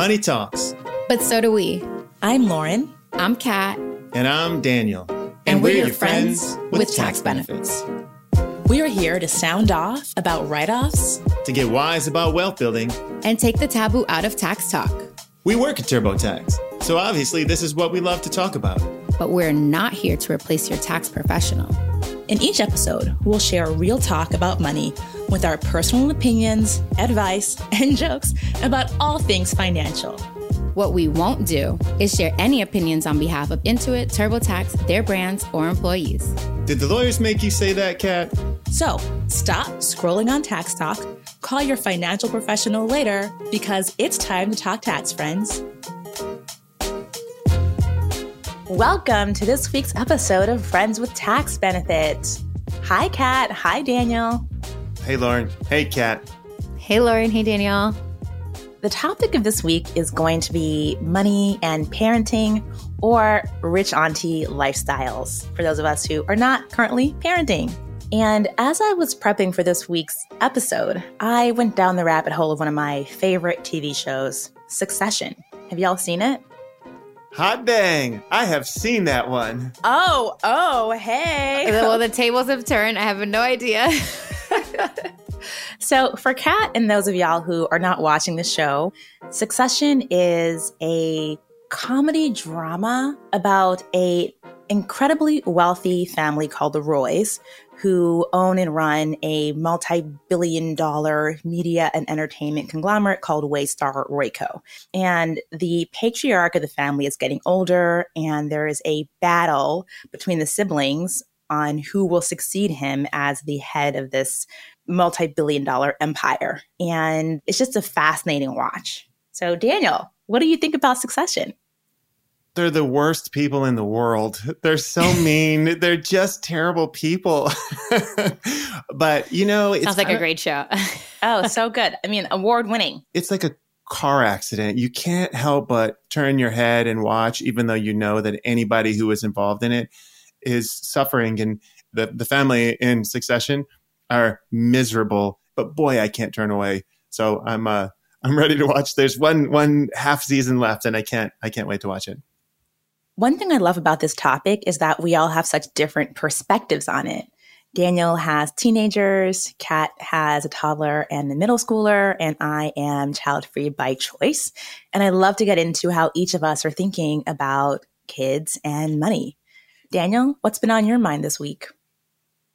money talks. But so do we. I'm Lauren. I'm Kat. And I'm Daniel. And, and we're, we're, your friends, friends with, with, tax, benefits. benefits. We are here to sound off about write offs, to get wise about wealth building, and take the taboo out of tax talk. We work at TurboTax, so obviously this is what we love to talk about. But we're not here to replace your tax professional. In each episode, we'll share a real talk about money with our personal opinions, advice, and jokes about all things financial. What we won't do is share any opinions on behalf of Intuit, TurboTax, their brands, or employees. Did the lawyers make you say that, Kat? So stop scrolling on Tax Talk, call your financial professional later because it's time to talk tax, friends. Welcome to this week's episode of Friends with Tax Benefits. Hi, Kat. Hi, Daniel. Hey, Lauren. Hey, Kat. Hey, Lauren. Hey, Daniel. The topic of this week is going to be money and parenting or rich auntie lifestyles for those of us who are not currently parenting. And as I was prepping for this week's episode, I went down the rabbit hole of one of my favorite TV shows, Succession. Have y'all seen it? Hot dang! I have seen that one. Oh, oh, hey. Well, the tables have turned. I have no idea. so, for Kat and those of y'all who are not watching the show, Succession is a comedy drama about a incredibly wealthy family called the Roys who own and run a multi-billion dollar media and entertainment conglomerate called Waystar Royco. And the patriarch of the family is getting older and there is a battle between the siblings on who will succeed him as the head of this multi billion dollar empire. And it's just a fascinating watch. So, Daniel, what do you think about Succession? They're the worst people in the world. They're so mean. They're just terrible people. but, you know, it sounds like a great show. oh, so good. I mean, award winning. It's like a car accident. You can't help but turn your head and watch, even though you know that anybody who is involved in it is suffering. And the, the family in succession are miserable. But boy, I can't turn away. So I'm uh I'm ready to watch. There's one one half season left, and I can't I can't wait to watch it. One thing I love about this topic is that we all have such different perspectives on it. Daniel has teenagers, Kat has a toddler and a middle schooler, and I am child free by choice. And I love to get into how each of us are thinking about kids and money. Daniel, what's been on your mind this week?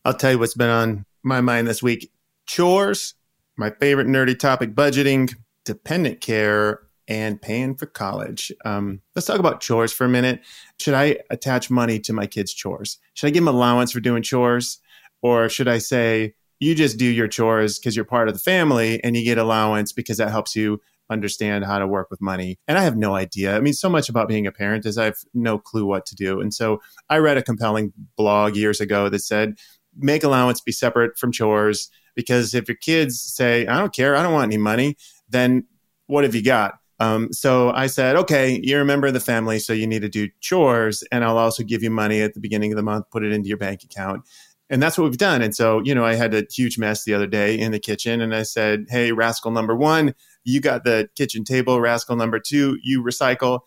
I'll tell you what's been on my mind this week chores, my favorite nerdy topic, budgeting, dependent care, and paying for college. Um, let's talk about chores for a minute. Should I attach money to my kids' chores? Should I give them allowance for doing chores? Or should I say, you just do your chores because you're part of the family and you get allowance because that helps you understand how to work with money. And I have no idea. I mean, so much about being a parent is I have no clue what to do. And so I read a compelling blog years ago that said, make allowance be separate from chores because if your kids say, I don't care, I don't want any money, then what have you got? Um, so I said, okay, you're a member of the family, so you need to do chores, and I'll also give you money at the beginning of the month, put it into your bank account. And that's what we've done. And so, you know, I had a huge mess the other day in the kitchen, and I said, hey, rascal number one, you got the kitchen table. Rascal number two, you recycle.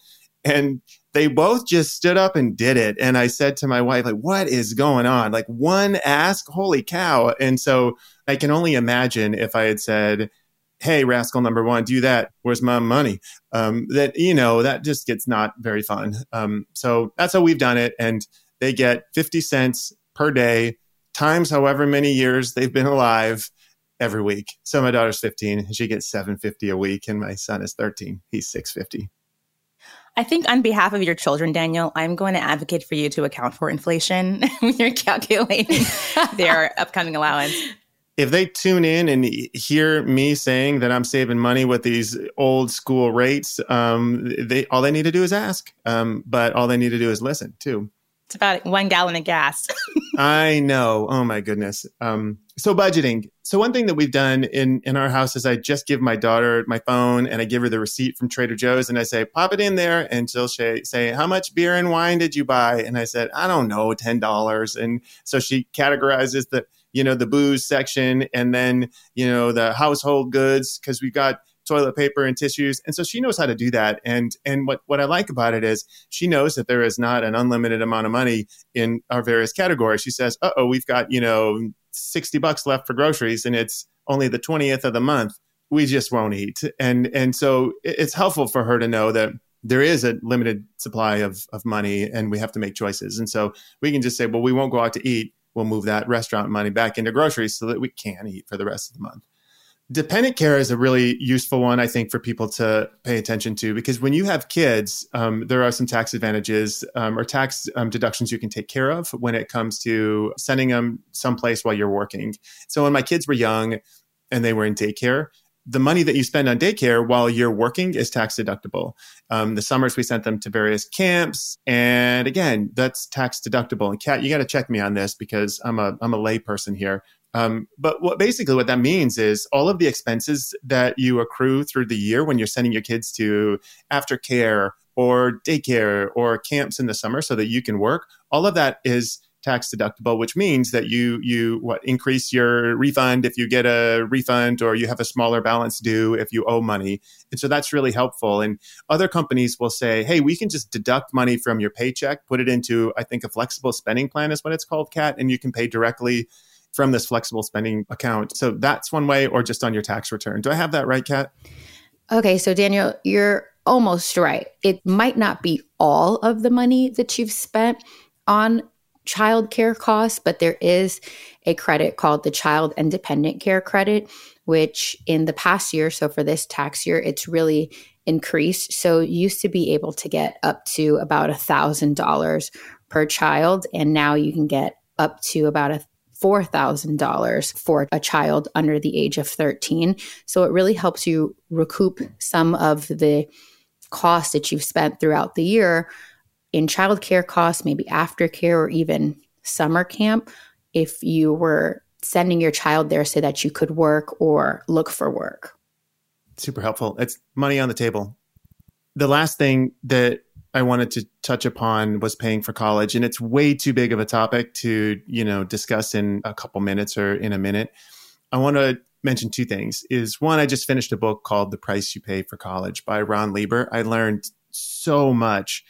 And they both just stood up and did it. And I said to my wife, like, what is going on? Like one ask, holy cow. And so I can only imagine if I had said, Hey, rascal number one, do that. Where's my money? Um, that, you know, that just gets not very fun. Um, so that's how we've done it. And they get 50 cents per day times however many years they've been alive every week. So my daughter's 15 and she gets 750 a week and my son is 13. He's 650. I think on behalf of your children, Daniel, I'm going to advocate for you to account for inflation when you're calculating their upcoming allowance. If they tune in and hear me saying that I'm saving money with these old school rates, um, they all they need to do is ask. Um, but all they need to do is listen too. It's about one gallon of gas. I know. Oh my goodness. Um, so budgeting. So one thing that we've done in in our house is I just give my daughter my phone and I give her the receipt from Trader Joe's and I say pop it in there and she'll say, say how much beer and wine did you buy? And I said I don't know, ten dollars. And so she categorizes the you know the booze section and then you know the household goods because we got toilet paper and tissues. And so she knows how to do that. And and what, what I like about it is she knows that there is not an unlimited amount of money in our various categories. She says, uh oh, we've got, you know, 60 bucks left for groceries and it's only the 20th of the month. We just won't eat. And and so it's helpful for her to know that there is a limited supply of, of money and we have to make choices. And so we can just say, well, we won't go out to eat. We'll move that restaurant money back into groceries so that we can eat for the rest of the month. Dependent care is a really useful one, I think, for people to pay attention to because when you have kids, um, there are some tax advantages um, or tax um, deductions you can take care of when it comes to sending them someplace while you're working. So when my kids were young and they were in daycare, the money that you spend on daycare while you're working is tax deductible. Um, the summers we sent them to various camps, and again, that's tax deductible. And Kat, you got to check me on this because I'm a I'm a layperson here. Um, but what basically what that means is all of the expenses that you accrue through the year when you're sending your kids to aftercare or daycare or camps in the summer so that you can work, all of that is tax deductible, which means that you you what increase your refund if you get a refund or you have a smaller balance due if you owe money. And so that's really helpful. And other companies will say, hey, we can just deduct money from your paycheck, put it into I think a flexible spending plan is what it's called, Kat, and you can pay directly from this flexible spending account. So that's one way, or just on your tax return. Do I have that right, Kat? Okay, so Daniel, you're almost right. It might not be all of the money that you've spent on childcare costs, but there is a credit called the Child and Dependent Care Credit, which in the past year, so for this tax year, it's really increased. So used to be able to get up to about a thousand dollars per child, and now you can get up to about a $4,000 for a child under the age of 13. So it really helps you recoup some of the cost that you've spent throughout the year in childcare costs, maybe aftercare or even summer camp, if you were sending your child there so that you could work or look for work. Super helpful. It's money on the table. The last thing that I wanted to touch upon was paying for college, and it's way too big of a topic to you know discuss in a couple minutes or in a minute. I want to mention two things. Is one, I just finished a book called "The Price You Pay for College" by Ron Lieber. I learned so much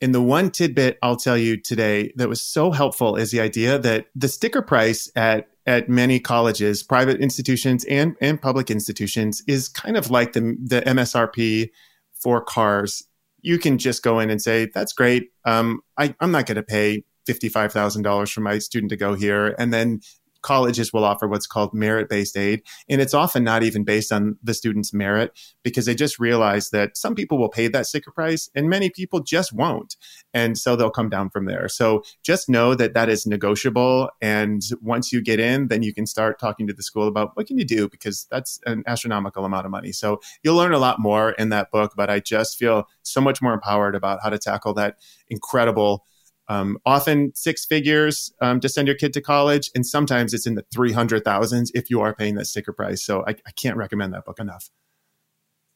and the one tidbit I'll tell you today that was so helpful is the idea that the sticker price at at many colleges, private institutions and, and public institutions is kind of like the, the MSRP for cars. You can just go in and say, that's great. Um, I, I'm not going to pay $55,000 for my student to go here. And then colleges will offer what's called merit based aid. And it's often not even based on the student's merit because they just realize that some people will pay that sticker price and many people just won't. And so they'll come down from there. So just know that that is negotiable. And once you get in, then you can start talking to the school about what can you do because that's an astronomical amount of money. So you'll learn a lot more in that book, but I just feel so much more empowered about how to tackle that incredible um, often six figures um, to send your kid to college, and sometimes it's in the three hundred thousands if you are paying that sticker price. So I, I can't recommend that book enough.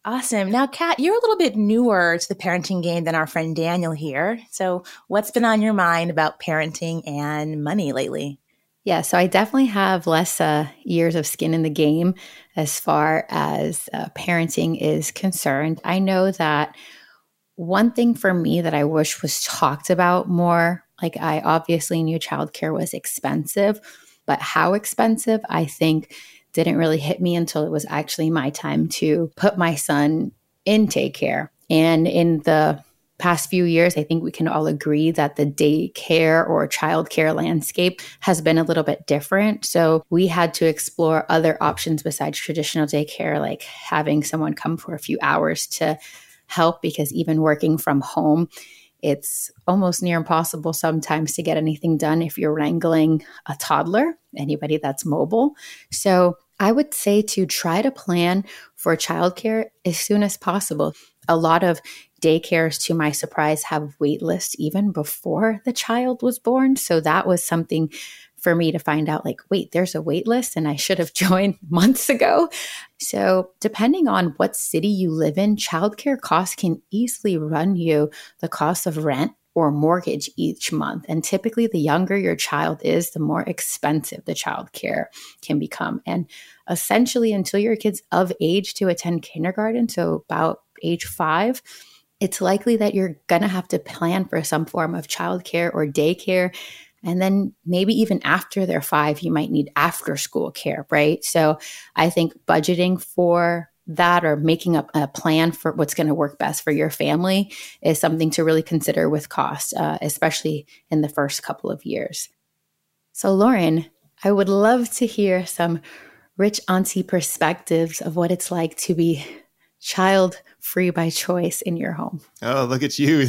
Awesome. Now, Kat, you're a little bit newer to the parenting game than our friend Daniel here. So, what's been on your mind about parenting and money lately? Yeah, so I definitely have less uh, years of skin in the game as far as uh, parenting is concerned. I know that one thing for me that I wish was talked about more, like I obviously knew childcare was expensive, but how expensive, I think didn't really hit me until it was actually my time to put my son in daycare. And in the past few years, I think we can all agree that the daycare or childcare landscape has been a little bit different. So we had to explore other options besides traditional daycare, like having someone come for a few hours to help because even working from home, it's almost near impossible sometimes to get anything done if you're wrangling a toddler, anybody that's mobile. So I would say to try to plan for childcare as soon as possible. A lot of daycares, to my surprise, have wait lists even before the child was born. So that was something for me to find out like, wait, there's a wait list and I should have joined months ago. So, depending on what city you live in, childcare costs can easily run you the cost of rent or mortgage each month. And typically, the younger your child is, the more expensive the childcare can become. And essentially, until your kid's of age to attend kindergarten, so about age five, it's likely that you're going to have to plan for some form of childcare or daycare. And then maybe even after they're five, you might need after school care, right? So I think budgeting for that or making up a plan for what's going to work best for your family is something to really consider with cost, uh, especially in the first couple of years. So, Lauren, I would love to hear some rich auntie perspectives of what it's like to be child free by choice in your home. Oh, look at you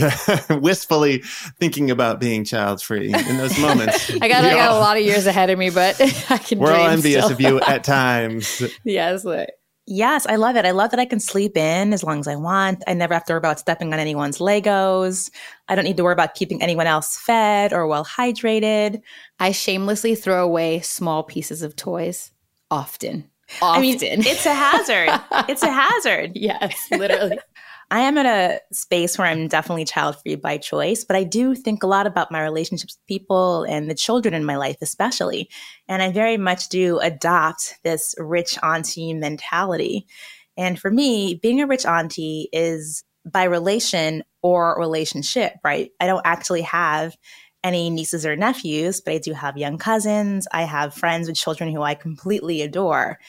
wistfully thinking about being child free in those moments. I got, I got a lot of years ahead of me, but I can. We're all envious still. of you at times. yes. Yes, I love it. I love that I can sleep in as long as I want. I never have to worry about stepping on anyone's Legos. I don't need to worry about keeping anyone else fed or well hydrated. I shamelessly throw away small pieces of toys often. Often. I mean, it's a hazard. it's a hazard. yes, literally. I am in a space where I'm definitely child free by choice, but I do think a lot about my relationships with people and the children in my life, especially. And I very much do adopt this rich auntie mentality. And for me, being a rich auntie is by relation or relationship, right? I don't actually have any nieces or nephews, but I do have young cousins. I have friends with children who I completely adore.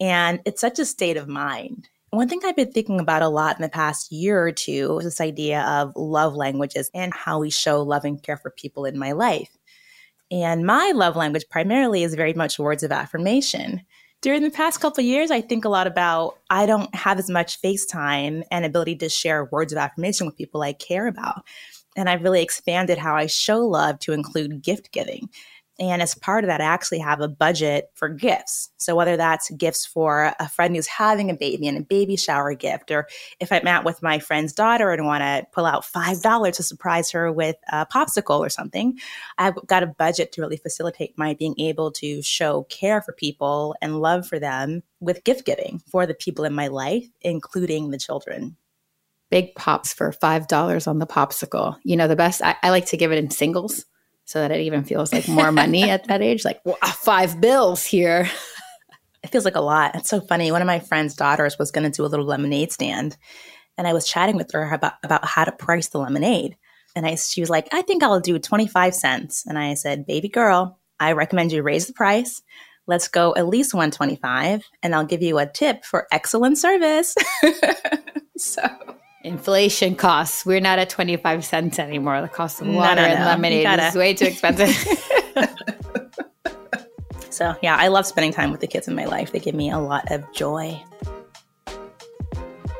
And it's such a state of mind. One thing I've been thinking about a lot in the past year or two is this idea of love languages and how we show love and care for people in my life. And my love language primarily is very much words of affirmation. During the past couple years, I think a lot about I don't have as much FaceTime and ability to share words of affirmation with people I care about. And I've really expanded how I show love to include gift giving. And as part of that, I actually have a budget for gifts. So whether that's gifts for a friend who's having a baby and a baby shower gift, or if I'm out with my friend's daughter and want to pull out $5 to surprise her with a popsicle or something, I've got a budget to really facilitate my being able to show care for people and love for them with gift giving for the people in my life, including the children big pops for $5 on the popsicle. You know, the best, I, I, like to give it in singles so that it even feels like more money at that age. Like, well, five bills here. It feels like a lot. It's so funny. One of my friend's daughters was going to do a little lemonade stand, and I was chatting with her about, about how to price the lemonade. And I, she was like, I think I'll do 25 cents. And I said, baby girl, I recommend you raise the price. Let's go at least 125 and I'll give you a tip for excellent service. so Inflation costs. We're not at 25 cents anymore. The cost of water no, no, no. and lemonade is way too expensive. so, yeah, I love spending time with the kids in my life. They give me a lot of joy.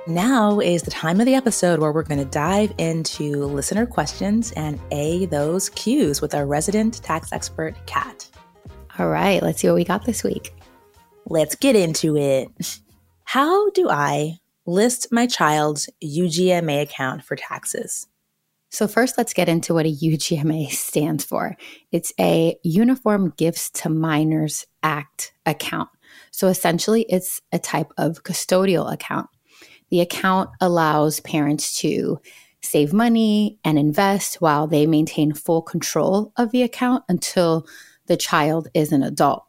Now is the time of the episode where we're going to dive into listener questions and A those cues with our resident tax expert, Kat. All right, let's see what we got this week. Let's get into it. How do I list my child's UGMA account for taxes. So, first, let's get into what a UGMA stands for. It's a Uniform Gifts to Minors Act account. So, essentially, it's a type of custodial account. The account allows parents to save money and invest while they maintain full control of the account until the child is an adult.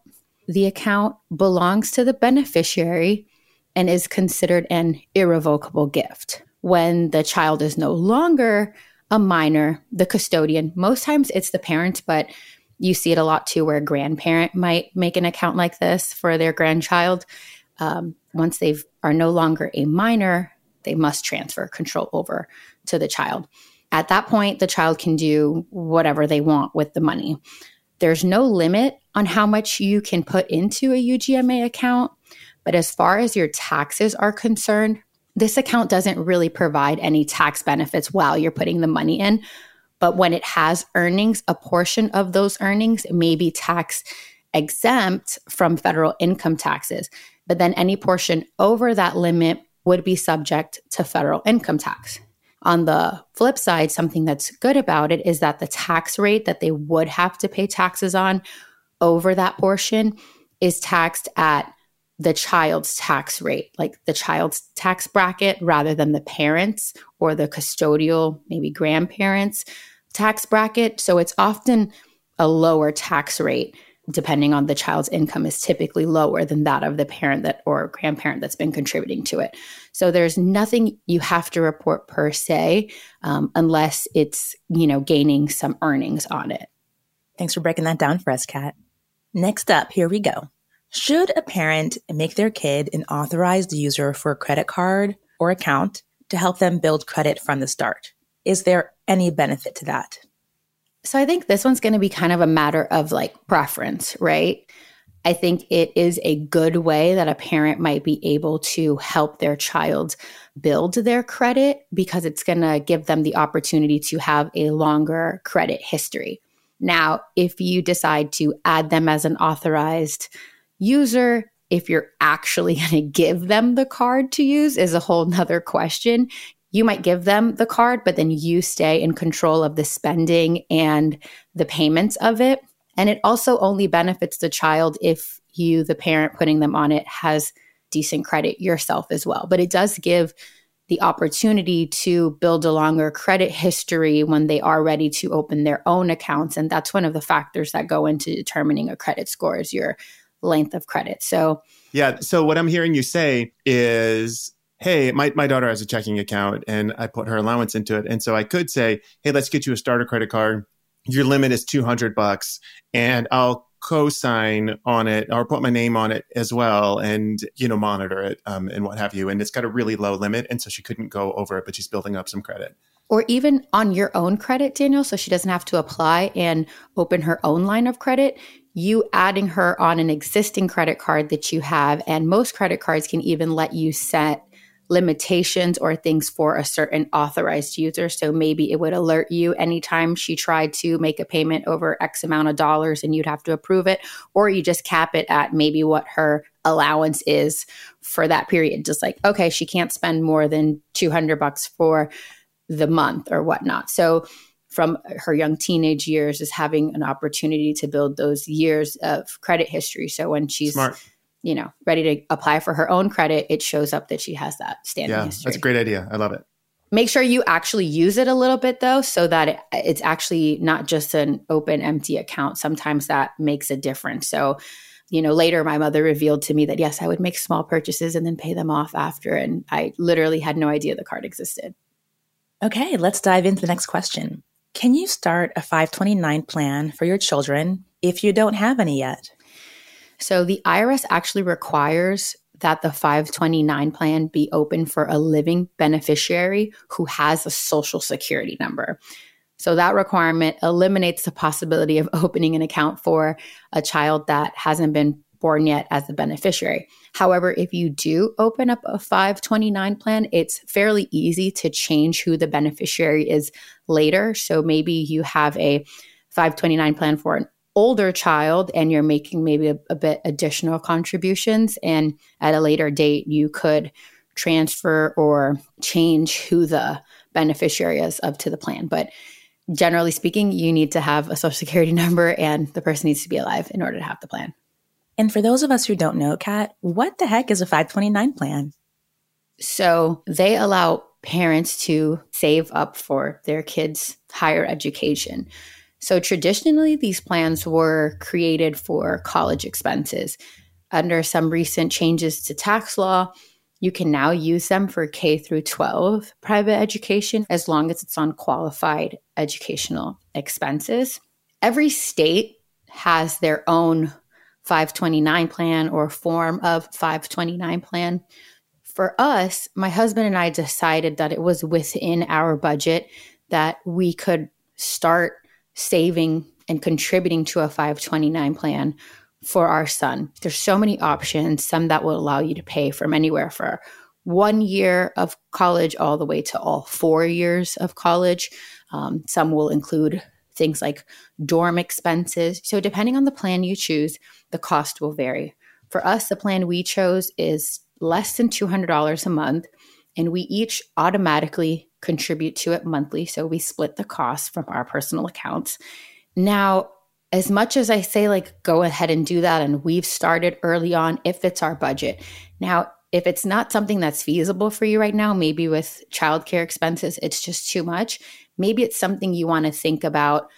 The account belongs to the beneficiary and is considered an irrevocable gift. When the child is no longer a minor, the custodian, most times it's the parent, but you see it a lot too where a grandparent might make an account like this for their grandchild. Um, once they are no longer a minor, they must transfer control over to the child. At that point, the child can do whatever they want with the money. There's no limit on how much you can put into a UGMA account. But as far as your taxes are concerned, this account doesn't really provide any tax benefits while you're putting the money in. But when it has earnings, a portion of those earnings may be tax exempt from federal income taxes. But then any portion over that limit would be subject to federal income tax. On the flip side, something that's good about it is that the tax rate that they would have to pay taxes on over that portion is taxed at the child's tax rate, like the child's tax bracket, rather than the parents or the custodial, maybe grandparents' tax bracket. So it's often a lower tax rate depending on the child's income is typically lower than that of the parent that or grandparent that's been contributing to it. So there's nothing you have to report per se um, unless it's you know gaining some earnings on it. Thanks for breaking that down for us kat. Next up here we go should a parent make their kid an authorized user for a credit card or account to help them build credit from the start is there any benefit to that so I think this one's going to be kind of a matter of like preference, right? I think it is a good way that a parent might be able to help their child build their credit because it's going to give them the opportunity to have a longer credit history. Now, if you decide to add them as an authorized user, if you're actually going to give them the card to use is a whole nother question you might give them the card, but then you stay in control of the spending and the payments of it. And it also only benefits the child if you, the parent putting them on it, has decent credit yourself as well. But it does give the opportunity to build a longer credit history when they are ready to open their own accounts. And that's one of the factors that go into determining a credit score is your length of credit. So, yeah. So, what I'm hearing you say is hey, my, my daughter has a checking account and I put her allowance into it. And so I could say, hey, let's get you a starter credit card. Your limit is 200 bucks and I'll co-sign on it or put my name on it as well and, you know, monitor it um, and what have you. And it's got a really low limit. And so she couldn't go over it, but she's building up some credit. Or even on your own credit, Daniel, so she doesn't have to apply and open her own line of credit you adding her on an existing credit card that you have. And most credit cards can even let you set limitations or things for a certain authorized user. So maybe it would alert you anytime she tried to make a payment over X amount of dollars and you'd have to approve it, or you just cap it at maybe what her allowance is for that period. Just like, okay, she can't spend more than 200 bucks for the month or whatnot. So from her young teenage years is having an opportunity to build those years of credit history. So when she's Smart you know, ready to apply for her own credit, it shows up that she has that standing yeah, history. That's a great idea. I love it. Make sure you actually use it a little bit though, so that it, it's actually not just an open, empty account. Sometimes that makes a difference. So, you know, later my mother revealed to me that yes, I would make small purchases and then pay them off after. And I literally had no idea the card existed. Okay, let's dive into the next question. Can you start a 529 plan for your children if you don't have any yet? So the IRS actually requires that the 529 plan be open for a living beneficiary who has a social security number. So that requirement eliminates the possibility of opening an account for a child that hasn't been born yet as the beneficiary. However, if you do open up a 529 plan, it's fairly easy to change who the beneficiary is later. So maybe you have a 529 plan for an older child and you're making maybe a, a, bit additional contributions and at a later date you could transfer or change who the beneficiary is of to the plan but generally speaking you need to have a social security number and the person needs to be alive in order to have the plan and for those of us who don't know kat what the heck is a 529 plan so they allow parents to save up for their kids higher education so traditionally, these plans were created for college expenses. Under some recent changes to tax law, you can now use them for K through 12 private education as long as it's on qualified educational expenses. Every state has their own 529 plan or form of 529 plan. For us, my husband and I decided that it was within our budget that we could start saving and contributing to a 529 plan for our son. There's so many options, some that will allow you to pay from anywhere for one year of college all the way to all four years of college. Um, some will include things like dorm expenses. So, depending on the plan you choose, the cost will vary. For us, the plan we chose is less than $200 a month, and we each automatically contribute to it monthly. So we split the cost from our personal accounts. Now, as much as I say, like, go ahead and do that, and we've started early on if it's our budget. Now, if it's not something that's feasible for you right now, maybe with childcare expenses, it's just too much. Maybe it's something you want to think about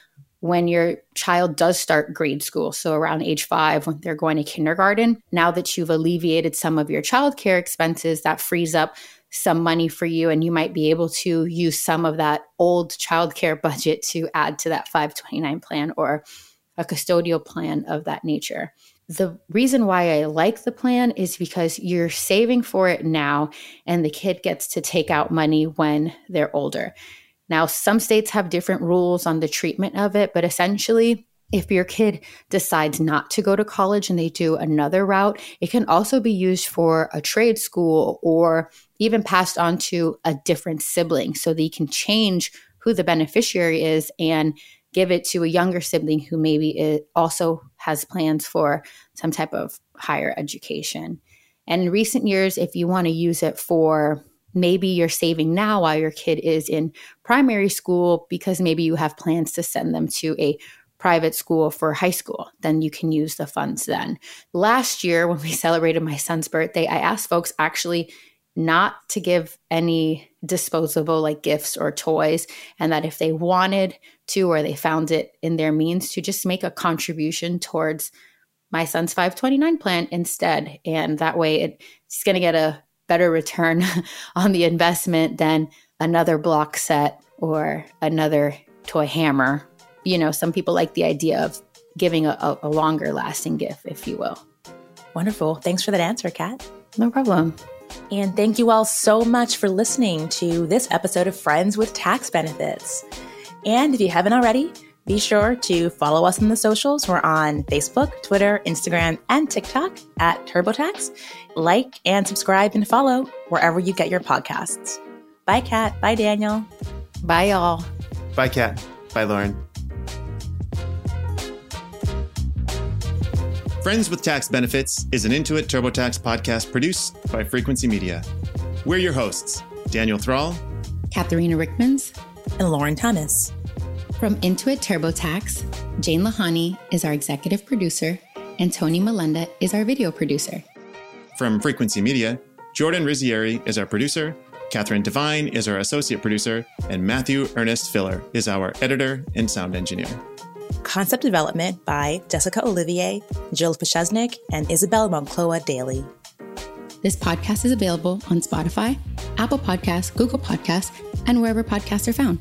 when your child does start grade school, so around age five, when they're going to kindergarten, now that you've alleviated some of your childcare expenses, that frees up some money for you, and you might be able to use some of that old childcare budget to add to that 529 plan or a custodial plan of that nature. The reason why I like the plan is because you're saving for it now, and the kid gets to take out money when they're older. Now, some states have different rules on the treatment of it, but essentially, if your kid decides not to go to college and they do another route, it can also be used for a trade school or even passed on to a different sibling so they can change who the beneficiary is and give it to a younger sibling who maybe also has plans for some type of higher education. And in recent years, if you want to use it for maybe you're saving now while your kid is in primary school because maybe you have plans to send them to a private school for high school, then you can use the funds then. Last year, when we celebrated my son's birthday, I asked folks actually not to give any disposable like gifts or toys, and that if they wanted to or they found it in their means to just make a contribution towards my son's 529 plan instead. And that way it's going to get a better return on the investment than another block set or another toy hammer. You know, some people like the idea of giving a, a longer lasting gift, if you will. Wonderful. Thanks for that answer, Kat. No problem. And thank you all so much for listening to this episode of Friends with Tax Benefits. And if you haven't already, be sure to follow us on the socials. We're on Facebook, Twitter, Instagram, and TikTok at TurboTax. Like and subscribe and follow wherever you get your podcasts. Bye, Kat. Bye, Daniel. Bye, y'all. Bye, Kat. Bye, Lauren. Friends with Tax Benefits is an Intuit TurboTax podcast produced by Frequency Media. We're your hosts, Daniel Thrall, Katharina Rickmans, and Lauren Thomas. From Intuit TurboTax, Jane Lahani is our executive producer, and Tony Melenda is our video producer. From Frequency Media, Jordan Rizzieri is our producer, Catherine Devine is our associate producer, and Matthew Ernest Filler is our editor and sound engineer. Concept development by Jessica Olivier, Jill Pachesnik, and Isabel Moncloa Daly. This podcast is available on Spotify, Apple Podcasts, Google Podcasts, and wherever podcasts are found.